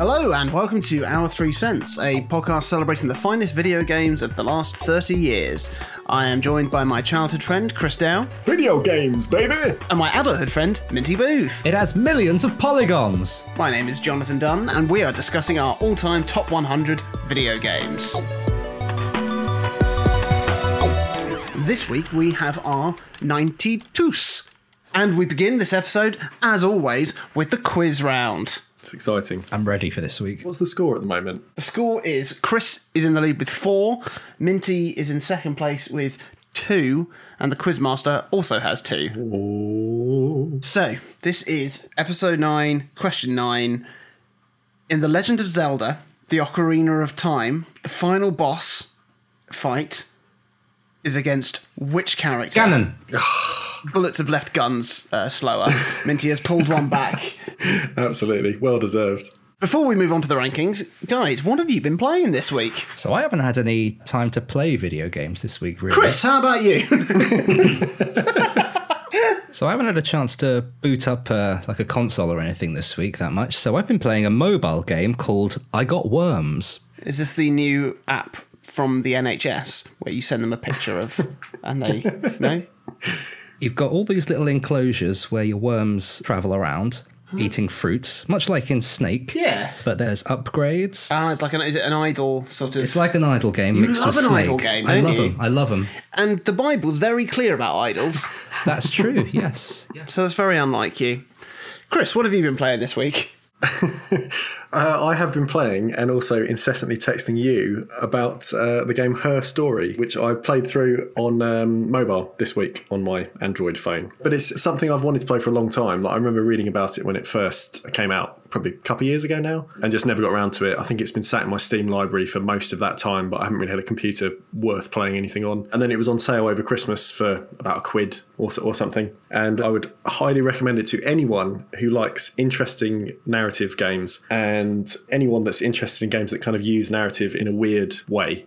Hello, and welcome to Our Three Cents, a podcast celebrating the finest video games of the last 30 years. I am joined by my childhood friend, Chris Dow, Video games, baby! and my adulthood friend, Minty Booth. It has millions of polygons. My name is Jonathan Dunn, and we are discussing our all time top 100 video games. This week we have our 92s. And we begin this episode, as always, with the quiz round. It's exciting. I'm ready for this week. What's the score at the moment? The score is Chris is in the lead with four, Minty is in second place with two, and the Quizmaster also has two. Oh. So, this is episode 9, question 9. In The Legend of Zelda, The Ocarina of Time, the final boss fight is against which character? Ganon. Bullets have left guns uh, slower. Minty has pulled one back. Absolutely. Well deserved. Before we move on to the rankings, guys, what have you been playing this week? So I haven't had any time to play video games this week, really. Chris, how about you? So I haven't had a chance to boot up uh, like a console or anything this week that much. So I've been playing a mobile game called I Got Worms. Is this the new app from the NHS where you send them a picture of and they no? You've got all these little enclosures where your worms travel around eating fruit, much like in Snake. Yeah. But there's upgrades. Ah, it's like an is it an idol sort of It's like an idle game mixed love with an Snake. idle game, I don't love you? them. I love them. and the Bible's very clear about idols, That's true. yes. so that's very unlike you. Chris, what have you been playing this week? Uh, I have been playing and also incessantly texting you about uh, the game Her Story, which I played through on um, mobile this week on my Android phone. But it's something I've wanted to play for a long time. Like, I remember reading about it when it first came out, probably a couple of years ago now, and just never got around to it. I think it's been sat in my Steam library for most of that time, but I haven't really had a computer worth playing anything on. And then it was on sale over Christmas for about a quid or, or something. And I would highly recommend it to anyone who likes interesting narrative games and anyone that's interested in games that kind of use narrative in a weird way.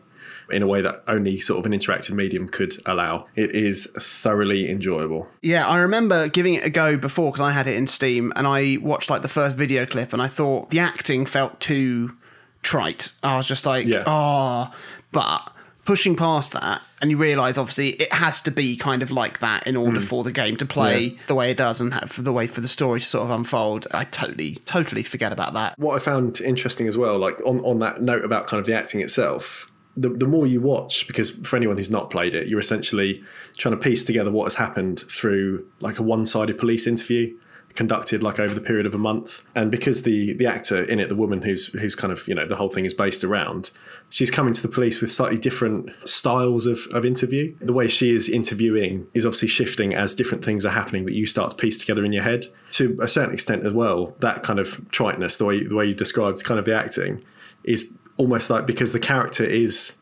In a way that only sort of an interactive medium could allow. It is thoroughly enjoyable. Yeah, I remember giving it a go before because I had it in Steam and I watched like the first video clip and I thought the acting felt too trite. I was just like, Yeah. oh, but pushing past that and you realize obviously it has to be kind of like that in order mm. for the game to play Yeah. the way it does and have, for the way for the story to sort of unfold. I totally, totally forget about that. what I found interesting as well, like on, on that note about kind of the acting itself, the, the more you watch, because for anyone who's not played it, you're essentially trying to piece together what has happened through like a one sided police interview conducted like over the period of a month. And because the the actor in it the woman who's who's kind of you know the whole thing is based around she's coming to the police with slightly different styles of, of interview. The way she is interviewing is obviously shifting as different things are happening that you start to piece together in your head. To a certain extent as well that kind of triteness the way the way you described kind of the acting is almost like because the character is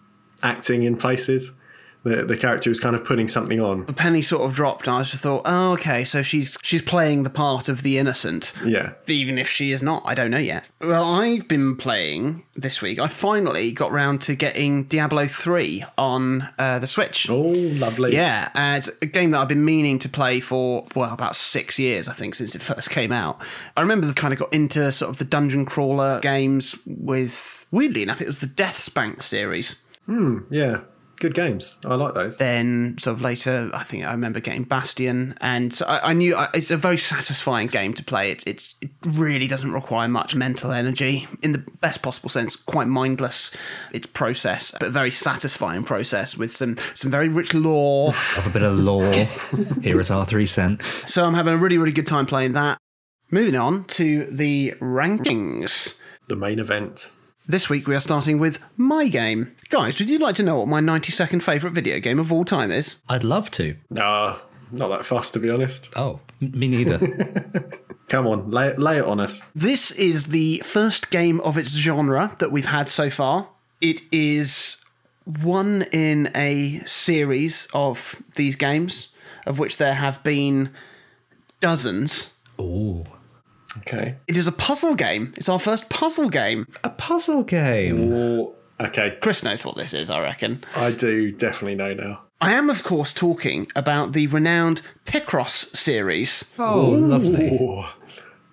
acting in places the, the character is kind of putting something on The penny sort of dropped and I just thought, oh, okay, so she's she's playing the part of the innocent. yeah Even if she is not, I don't know yet. Well, I've been playing this week. I finally got round to getting Diablo 3 on uh, the Switch. oh lovely Yeah, uh, it's a game that I've been meaning to play for, well, about six years, I think, since it first came out. I remember the kind of got into sort of the dungeon crawler games with, weirdly enough, it was the DeathSpank series. Hmm, yeah, good games. I like those. Then, sort of later, I think I remember getting Bastion, and I, I knew I, it's a very satisfying game to play. It's, it's it really doesn't require much mental energy in the best possible sense. Quite mindless, its process, but a very satisfying process with some some very rich lore. Have a bit of lore here at our three cents. so I'm having a really really good time playing that. Moving on to the rankings. The main event. This week we are starting with my game. Guys, would you like to know what my 92nd favourite video game of all time is? I'd love to. No, not that fast to be honest. Oh, me neither. Come on, lay, lay it on us. This is the first game of its genre that we've had so far. It is one in a series of these games, of which there have been dozens. oh, Okay. It is a puzzle game. It's our first puzzle game. a puzzle game. Or, okay, Chris knows what this is, I reckon. I do definitely know now. I am, of course, talking about the renowned Picross series. Oh, lovely.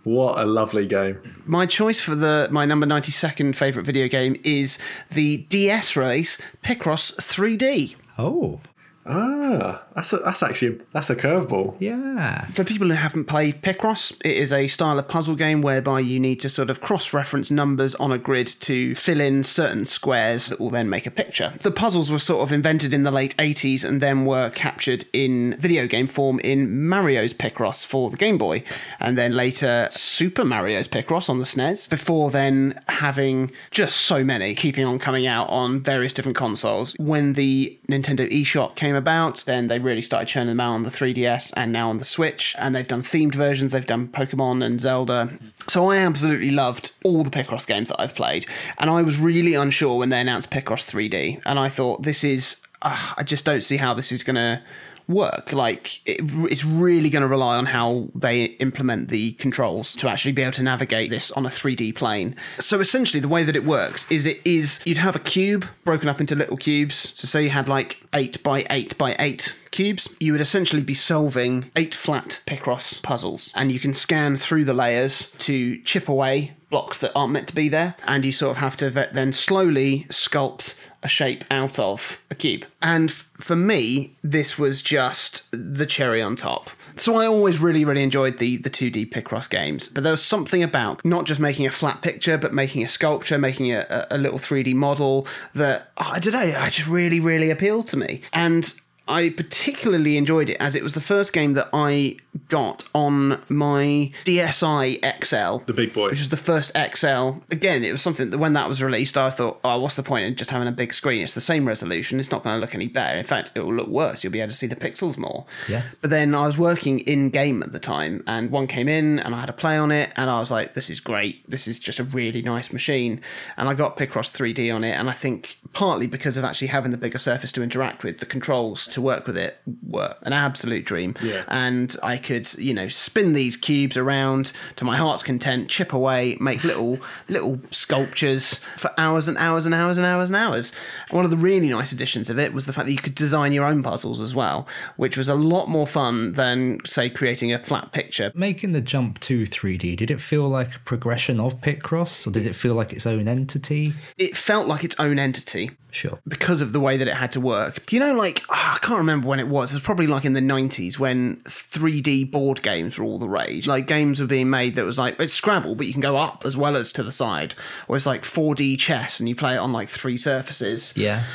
What a lovely game. My choice for the my number 92nd favourite video game is the DS race Picross 3D. Oh, Ah, that's a, that's actually that's a curveball. yeah. For people who haven't played Picross, it is a style of puzzle game whereby you need to sort of cross reference numbers on a grid to fill in certain squares that will then make a picture. The puzzles were sort of invented in the late 80s and then were captured in video game form in Mario's Picross for the Game Boy, and then later Super Mario's Picross on the SNES, before then having just so many keeping on coming out on various different consoles. When the Nintendo eShop came about, then they really started churning them out on the 3DS and now on the Switch. And they've done themed versions, they've done Pokemon and Zelda. So I absolutely loved all the Picross games that I've played. And I was really unsure when they announced Picross 3D. And I thought, this is, uh, I just don't see how this is going to work. Like it, it's really going to rely on how they implement the controls to actually be able to navigate this on a 3D plane. So essentially, the way that it works is it is you'd have a cube broken up into little cubes. So say you had like eight by eight by eight cubes, you would essentially be solving eight flat Picross puzzles, and you can scan through the layers to chip away blocks that aren't meant to be there, and you sort of have to then slowly sculpt a shape out of a cube. And for me, this was just the cherry on top. So I always really, really enjoyed the the 2D Picross games, but there was something about not just making a flat picture, but making a sculpture, making a, a, little 3D model that oh, I don't know, I just really, really appealed to me. And I particularly enjoyed it as it was the first game that I got on my DSi XL. The big boy. Which was the first XL. Again, it was something that when that was released, I thought, oh, what's the point in just having a big screen? It's the same resolution. It's not going to look any better. In fact, it will look worse. You'll be able to see the pixels more. Yes. But then I was working in game at the time, and one came in, and I had a play on it, and I was like, this is great. This is just a really nice machine. And I got Picross 3D on it, and I think partly because of actually having the bigger surface to interact with, the controls to work with it were an absolute dream. Yeah. And I could, you know, spin these cubes around to my heart's content, chip away, make little little sculptures for hours and hours and hours and hours and hours. One of the really nice additions of it was the fact that you could design your own puzzles as well, which was a lot more fun than say creating a flat picture. Making the jump to 3D, did it feel like a progression of Picross, or did it feel like its own entity? It felt like its own entity. Sure. because of the way that it had to work. You know, like ah, I can't remember when it was. It was probably like in the nineties when 3D board games were all the rage. Like games were being made that was like it's Scrabble, but you can go up as well as to the side, or it's like 4D chess and you play it on like three surfaces. Yeah.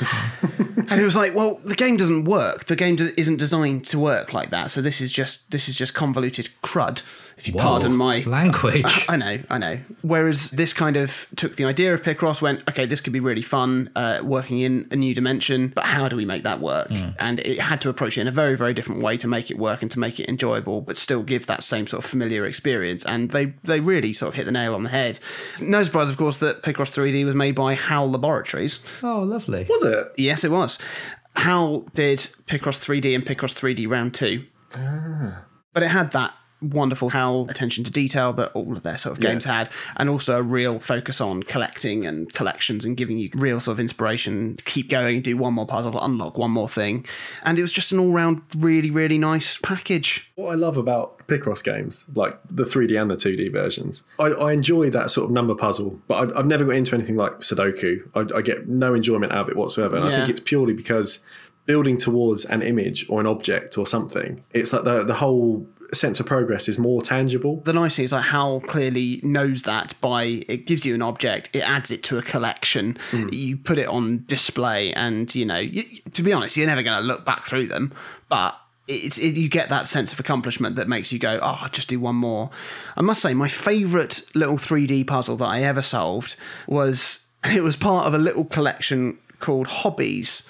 And it was like, well, the game doesn't work. The game isn't designed to work like that. So this is just this is just convoluted crud, if you pardon my language. I know, I know. Whereas this kind of took the idea of Picross, went, okay, this could be really fun, uh, working in a new dimension, but how do we make that work? And it had to approach it in a very, very different way to make it work and to make it enjoyable, but still give that same sort of familiar experience. And they they really sort of hit the nail on the head. No surprise, of course, that Picross 3D was made by HAL Laboratories. oh, lovely. Was it? Yes, it was. HAL did Picross 3D and Picross 3D Round 2. Ah. But it had that wonderful HAL attention to detail that all of their sort of games had, and also a real focus on collecting and collections and giving you real sort of inspiration to keep going, do one more puzzle, unlock one more thing. And it was just an all round really, really nice package. What I love about Picross games, like the 3D and the 2D versions, I, I enjoy that sort of number puzzle, but I've, I've never got into anything like Sudoku. I, I get no enjoyment out of it whatsoever. And I think it's purely because building towards an image or an object or something, it's like the, the whole sense of progress is more tangible. The nice thing is like HAL clearly knows that by it gives you an object, it adds it to a collection, mm. you put it on display, and you know, you, to be honest, you're never going to look back through them, but. It's it, you get that sense of accomplishment that makes you go, oh, I'll just do one more. I must say, my favourite little 3D puzzle that I ever solved was it was part of a little collection called Hobbies,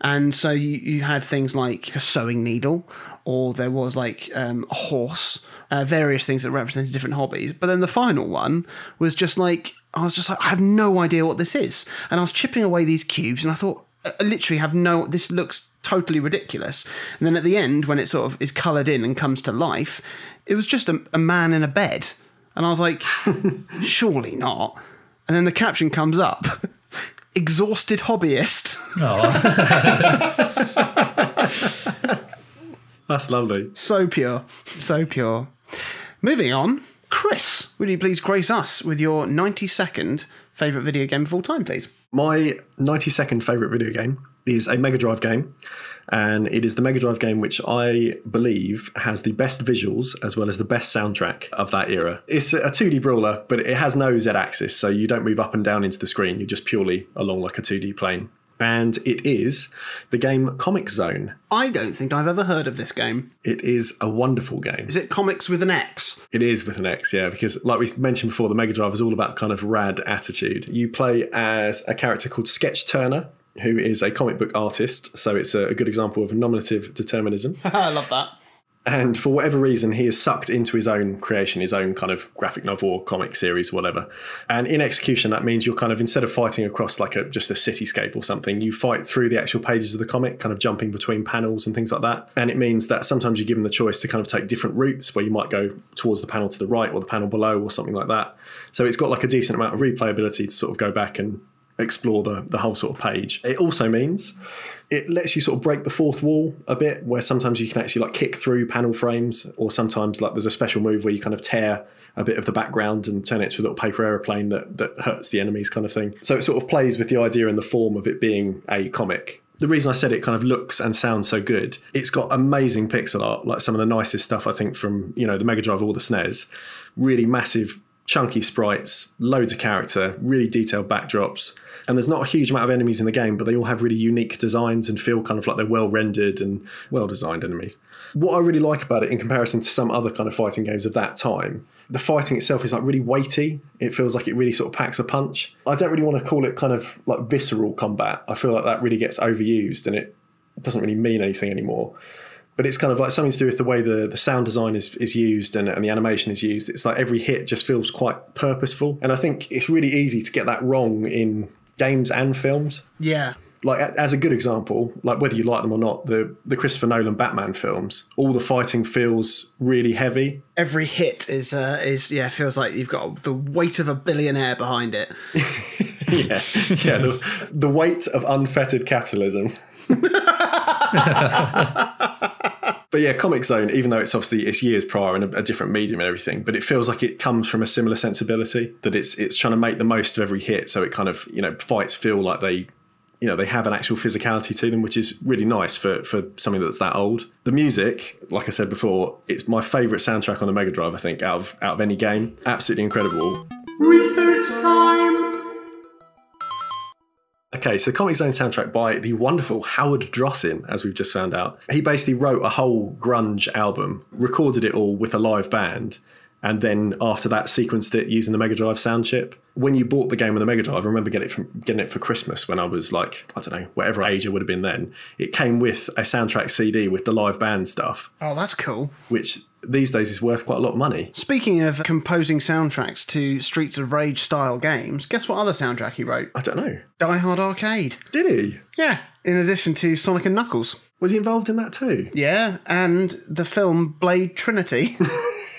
and so you, you had things like a sewing needle, or there was like um, a horse, uh, various things that represented different hobbies. But then the final one was just like, I was just like, I have no idea what this is. And I was chipping away these cubes, and I thought, I I literally have no, this looks totally ridiculous. And then at the end, when it sort of is coloured in and comes to life, it was just a, a man in a bed. And I was like, surely not. And then the caption comes up. Exhausted hobbyist. Oh. That's lovely. So pure. So pure. Moving on. Chris, would you please grace us with your 90 second favourite video game of all time, please? My 90 second favourite video game is a Mega Drive game, and it is the Mega Drive game which I believe has the best visuals as well as the best soundtrack of that era. It's a 2D brawler, but it has no Z axis, so you don't move up and down into the screen, you're just purely along like a 2D plane. And it is the game Comix Zone. I don't think I've ever heard of this game. It is a wonderful game. Is it comics with an X? It is with an X, yeah, because like we mentioned before, the Mega Drive is all about kind of rad attitude. You play as a character called Sketch Turner, who is a comic book artist, so it's a, good example of nominative determinism. I love that. And for whatever reason, he is sucked into his own creation, his own kind of graphic novel or comic series, whatever. And in execution, that means you're kind of instead of fighting across like a just a cityscape or something, you fight through the actual pages of the comic, kind of jumping between panels and things like that. And it means that sometimes you're given the choice to kind of take different routes, where you might go towards the panel to the right or the panel below or something like that. So it's got like a decent amount of replayability to sort of go back and explore the, the whole sort of page. It also means it lets you sort of break the fourth wall a bit, where sometimes you can actually like kick through panel frames, or sometimes like there's a special move where you kind of tear a bit of the background and turn it to a little paper aeroplane that, that hurts the enemies kind of thing. So it sort of plays with the idea and the form of it being a comic. The reason I said it kind of looks and sounds so good, it's got amazing pixel art, like some of the nicest stuff I think from, you know, the Mega Drive or the SNES. Really massive, chunky sprites, loads of character, really detailed backdrops and there's not a huge amount of enemies in the game, but they all have really unique designs and feel kind of like they're well rendered and well designed enemies. What I really like about it in comparison to some other kind of fighting games of that time, the fighting itself is like really weighty. It feels like it really sort of packs a punch. I don't really want to call it kind of like visceral combat. I feel like that really gets overused and it doesn't really mean anything anymore but it's kind of like something to do with the way the, the sound design is, is used and, and the animation is used. It's like every hit just feels quite purposeful. And I think it's really easy to get that wrong in games and films. Yeah. Like as a good example, like whether you like them or not, the the Christopher Nolan Batman films, all the fighting feels really heavy. Every hit is uh, is yeah feels like you've got the weight of a billionaire behind it. yeah, yeah, the, the weight of unfettered capitalism. but yeah, Comix Zone, even though it's obviously it's years prior and a, a, different medium and everything, but it feels like it comes from a similar sensibility that it's it's trying to make the most of every hit. So it kind of you know fights feel like they you know they have an actual physicality to them, which is really nice for for something that's that old. The music, like I said before, it's my favourite soundtrack on the Mega Drive. I think out of out of any game, absolutely incredible. Research time. Okay, so Comix Zone soundtrack by the wonderful Howard Drossin, as we've just found out. He basically wrote a whole grunge album, recorded it all with a live band, and then after that sequenced it using the Mega Drive sound chip. When you bought the game on the Mega Drive, I remember getting it from getting it for Christmas when I was like, I don't know, whatever age I would have been then. It came with a soundtrack CD with the live band stuff. Oh, that's cool. Which these days is worth quite a lot of money. Speaking of composing soundtracks to Streets of Rage style games, guess what other soundtrack he wrote? I don't know. Die Hard Arcade. Did he? Yeah, in addition to Sonic and Knuckles. Was he involved in that too? Yeah, and the film Blade Trinity.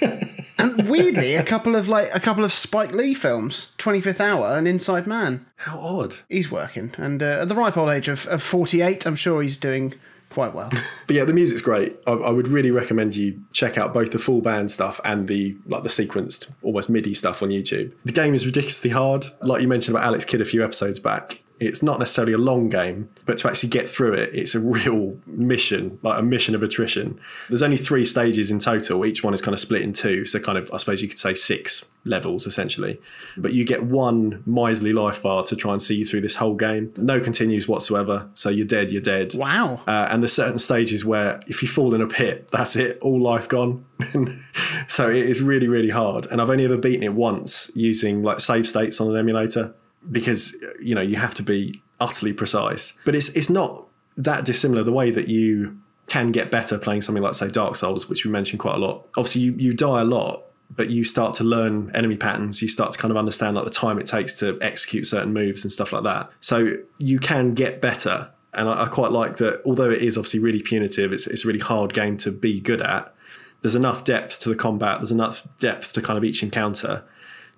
and weirdly, a couple of like a couple of Spike Lee films, Twenty Fifth Hour and Inside Man. How odd. He's working, and uh, at the ripe old age of, of forty eight, I'm sure he's doing quite well. but yeah, the music's great. I, I, would really recommend you check out both the full band stuff and the like the sequenced, almost MIDI stuff on YouTube. The game is ridiculously hard. Like you mentioned about Alex Kidd a few episodes back, it's not necessarily a long game, but to actually get through it, it's a real mission, like a mission of attrition. There's only three stages in total. Each one is kind of split in two. So, kind of, I suppose you could say six levels essentially. But you get one miserly life bar to try and see you through this whole game. No continues whatsoever. So, you're dead, you're dead. Wow. Uh, and there's certain stages where if you fall in a pit, that's it, all life gone. so, it is really, really hard. And I've only ever beaten it once using like save states on an emulator because uh, you know you have to be utterly precise. But it's it's not that dissimilar. The way that you can get better playing something like say Dark Souls, which we mentioned quite a lot. Obviously, you you die a lot, but you start to learn enemy patterns. You start to kind of understand like the time it takes to execute certain moves and stuff like that. So you can get better. And I, I quite like that. Although it is obviously really punitive, it's it's a really hard game to be good at. There's enough depth to the combat. There's enough depth to kind of each encounter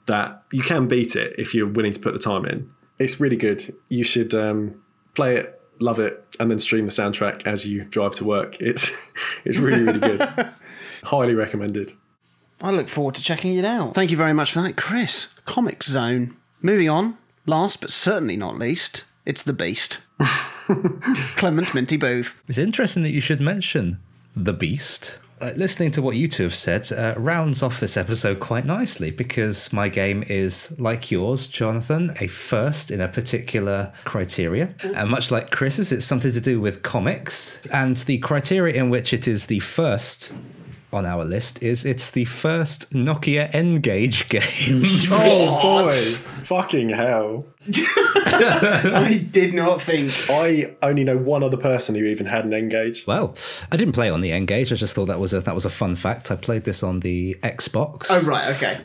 that you can beat it if you're willing to put the time in. It's really good. You should um, play it, love it, and then stream the soundtrack as you drive to work. It's it's really really good. Highly recommended. I look forward to checking it out. Thank you very much for that, Chris. Comix Zone. Moving on, last but certainly not least, it's The Beast. Clement Minty Booth. It's interesting that you should mention the Beast. Uh, listening to what you two have said uh, rounds off this episode quite nicely because my game is, like yours, Jonathan, a first in a particular criteria. And much like Chris's, it's something to do with comics. And the criteria in which it is the first on our list is it's the first Nokia N-Gage game. Oh boy, fucking hell! I did not think. I only know one other person who even had an N-Gage. well, I didn't play it on the N-Gage. I just thought that was a that was a fun fact. I played this on the Xbox. Oh, right, okay.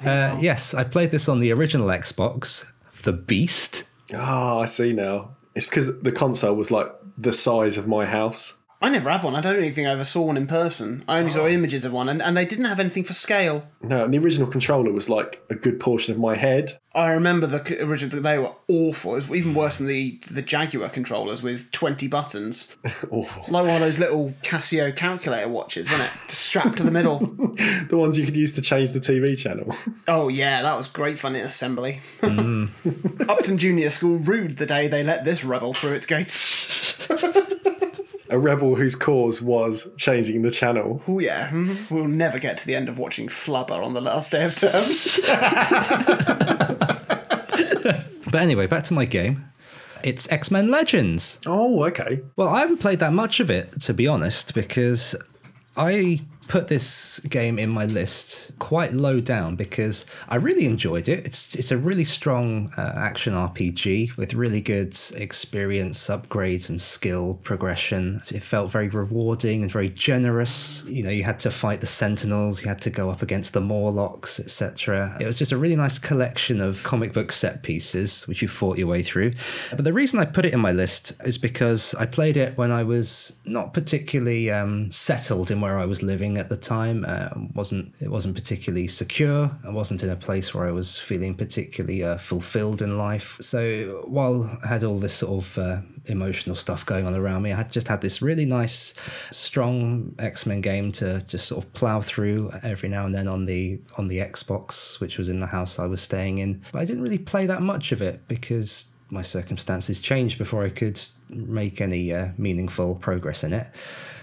Uh, yes, I played this on the original Xbox, the Beast. Oh, I see now. It's because the console was like the size of my house. I never had one. I don't really think I ever saw one in person. I only saw oh. images of one, and, and they didn't have anything for scale. No, and the original controller was like a good portion of my head. I remember the original. They were awful. It was even worse than the the Jaguar controllers with twenty buttons, Awful. like one of those little Casio calculator watches, wasn't it? Just strapped to the middle. The ones you could use to change the TV channel. Oh yeah, that was great fun in assembly. Mm. Upton Junior School rued the day they let this rebel through its gates. A rebel whose cause was changing the channel. Oh yeah, mhm. we'll never get to the end of watching Flubber on the last day of term. But anyway, back to my game. It's X Men Legends. Oh, okay. Well, I haven't played that much of it, to be honest, because I put this game in my list quite low down because I really enjoyed it. It's it's a really strong uh, action RPG with really good experience upgrades and skill progression. It felt very rewarding and very generous. You know, you had to fight the Sentinels, you had to go up against the Morlocks, etc. It was just a really nice collection of comic book set pieces which you fought your way through. But the reason I put it in my list is because I played it when I was not particularly um, settled in where I was living at the time. Uh, wasn't it wasn't particularly secure. I wasn't in a place where I was feeling particularly uh, fulfilled in life. So while I had all this sort of uh, emotional stuff going on around me, I had just had this really nice, strong X Men game to just sort of plow through every now and then on the on the Xbox, which was in the house I was staying in. But I didn't really play that much of it because my circumstances changed before I could make any uh, meaningful progress in it.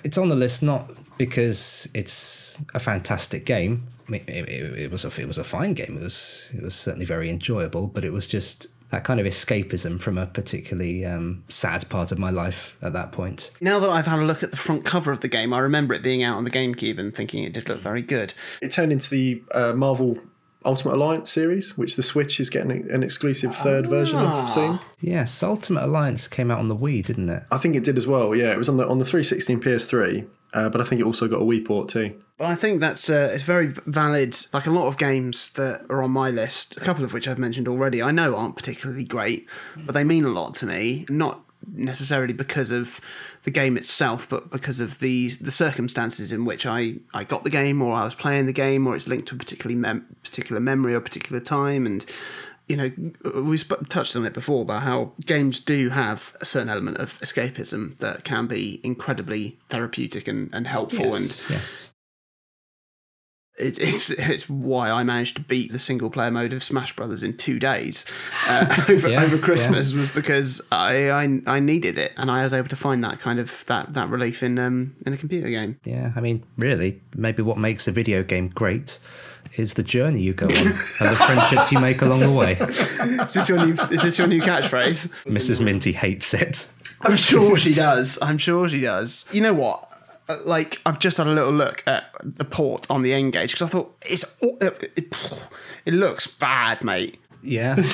It's on the list not because it's a fantastic game. I mean, it, it, it was a it was a fine game. It was it was certainly very enjoyable, but it was just that kind of escapism from a particularly um, sad part of my life at that point. now that I've had a look at the front cover of the game, I remember it being out on the GameCube and thinking it did look very good. It turned into the uh, Marvel Ultimate Alliance series, which the Switch is getting an exclusive third version of soon. Yes, Ultimate Alliance came out on the Wii, didn't it? I think it did as well. Yeah, it was on the on the 360 and PS3, uh, but I think it also got a Wii port too. But I think that's uh, it's very valid. Like a lot of games that are on my list, a couple of which I've mentioned already, I know aren't particularly great, but they mean a lot to me. Not necessarily because of the game itself, but because of the the circumstances in which I, I got the game, or I was playing the game, or it's linked to a particularly mem- particular memory or particular time, and you know we sp- touched on it before about how games do have a certain element of escapism that can be incredibly therapeutic and, and helpful and yes. it, it's it's why I managed to beat the single player mode of Smash Brothers in two days uh, over, Yeah, over Christmas was because I, I I needed it and I was able to find that kind of that that relief in um in a computer game. Yeah, I mean, really, maybe what makes a video game great is the journey you go on and the friendships you make along the way. Is this your new is this your new catchphrase? Mrs. Minty hates it. I'm sure she does. I'm sure she does. You know what? Uh, Like I've just had a little look at the port on the N-Gage because I thought it's it, it, it looks bad, mate. Yeah.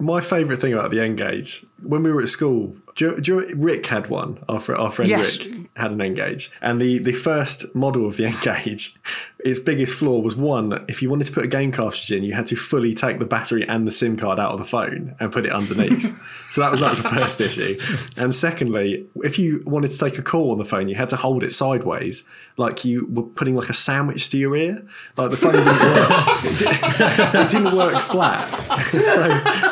My favourite thing about the N-Gage, when we were at school, do you, do you, Rick had one. Our, our friend Yes. Rick had an N-Gage. And the, the first model of the N-Gage, its biggest flaw was one, if you wanted to put a game cartridge in, you had to fully take the battery and the SIM card out of the phone and put it underneath. so that was, was the first issue. And secondly, if you wanted to take a call on the phone, you had to hold it sideways, like you were putting like a sandwich to your ear. Like the phone didn't work. It, did, it didn't work flat. so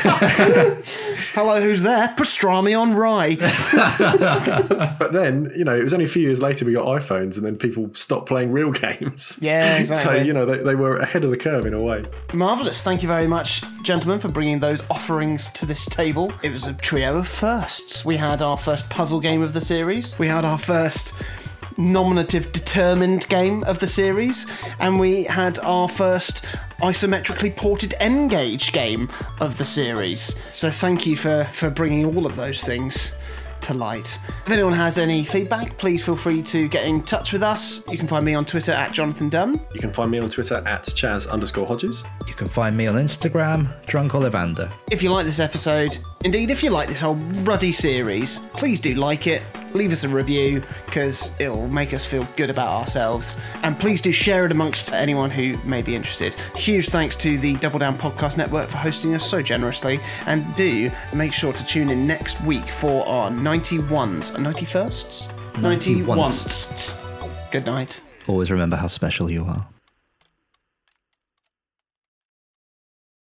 Hello, who's there? Pastrami on rye. But then, you know, it was only a few years later we got iPhones and then people stopped playing real games. Yeah, exactly. so, you know, they, they were ahead of the curve in a way. Marvellous. Thank you very much, gentlemen, for bringing those offerings to this table. It was a trio of firsts. We had our first puzzle game of the series, we had our first nominative determined game of the series, and we had our first isometrically ported N-Gage game of the series. So thank you for, for bringing all of those things to light. If anyone has any feedback, please feel free to get in touch with us. You can find me on Twitter at Jonathan Dunn. You can find me on Twitter at Chaz underscore Hodges. You can find me on Instagram, Drunk Ollivander. If you like this episode, indeed, if you like this whole ruddy series, please do like it. Leave us a review because it'll make us feel good about ourselves. And please do share it amongst anyone who may be interested. Huge thanks to the Double Down Podcast Network for hosting us so generously. And do make sure to tune in next week for our 91s, 91st? 91st. 91st. Good night. Always remember how special you are.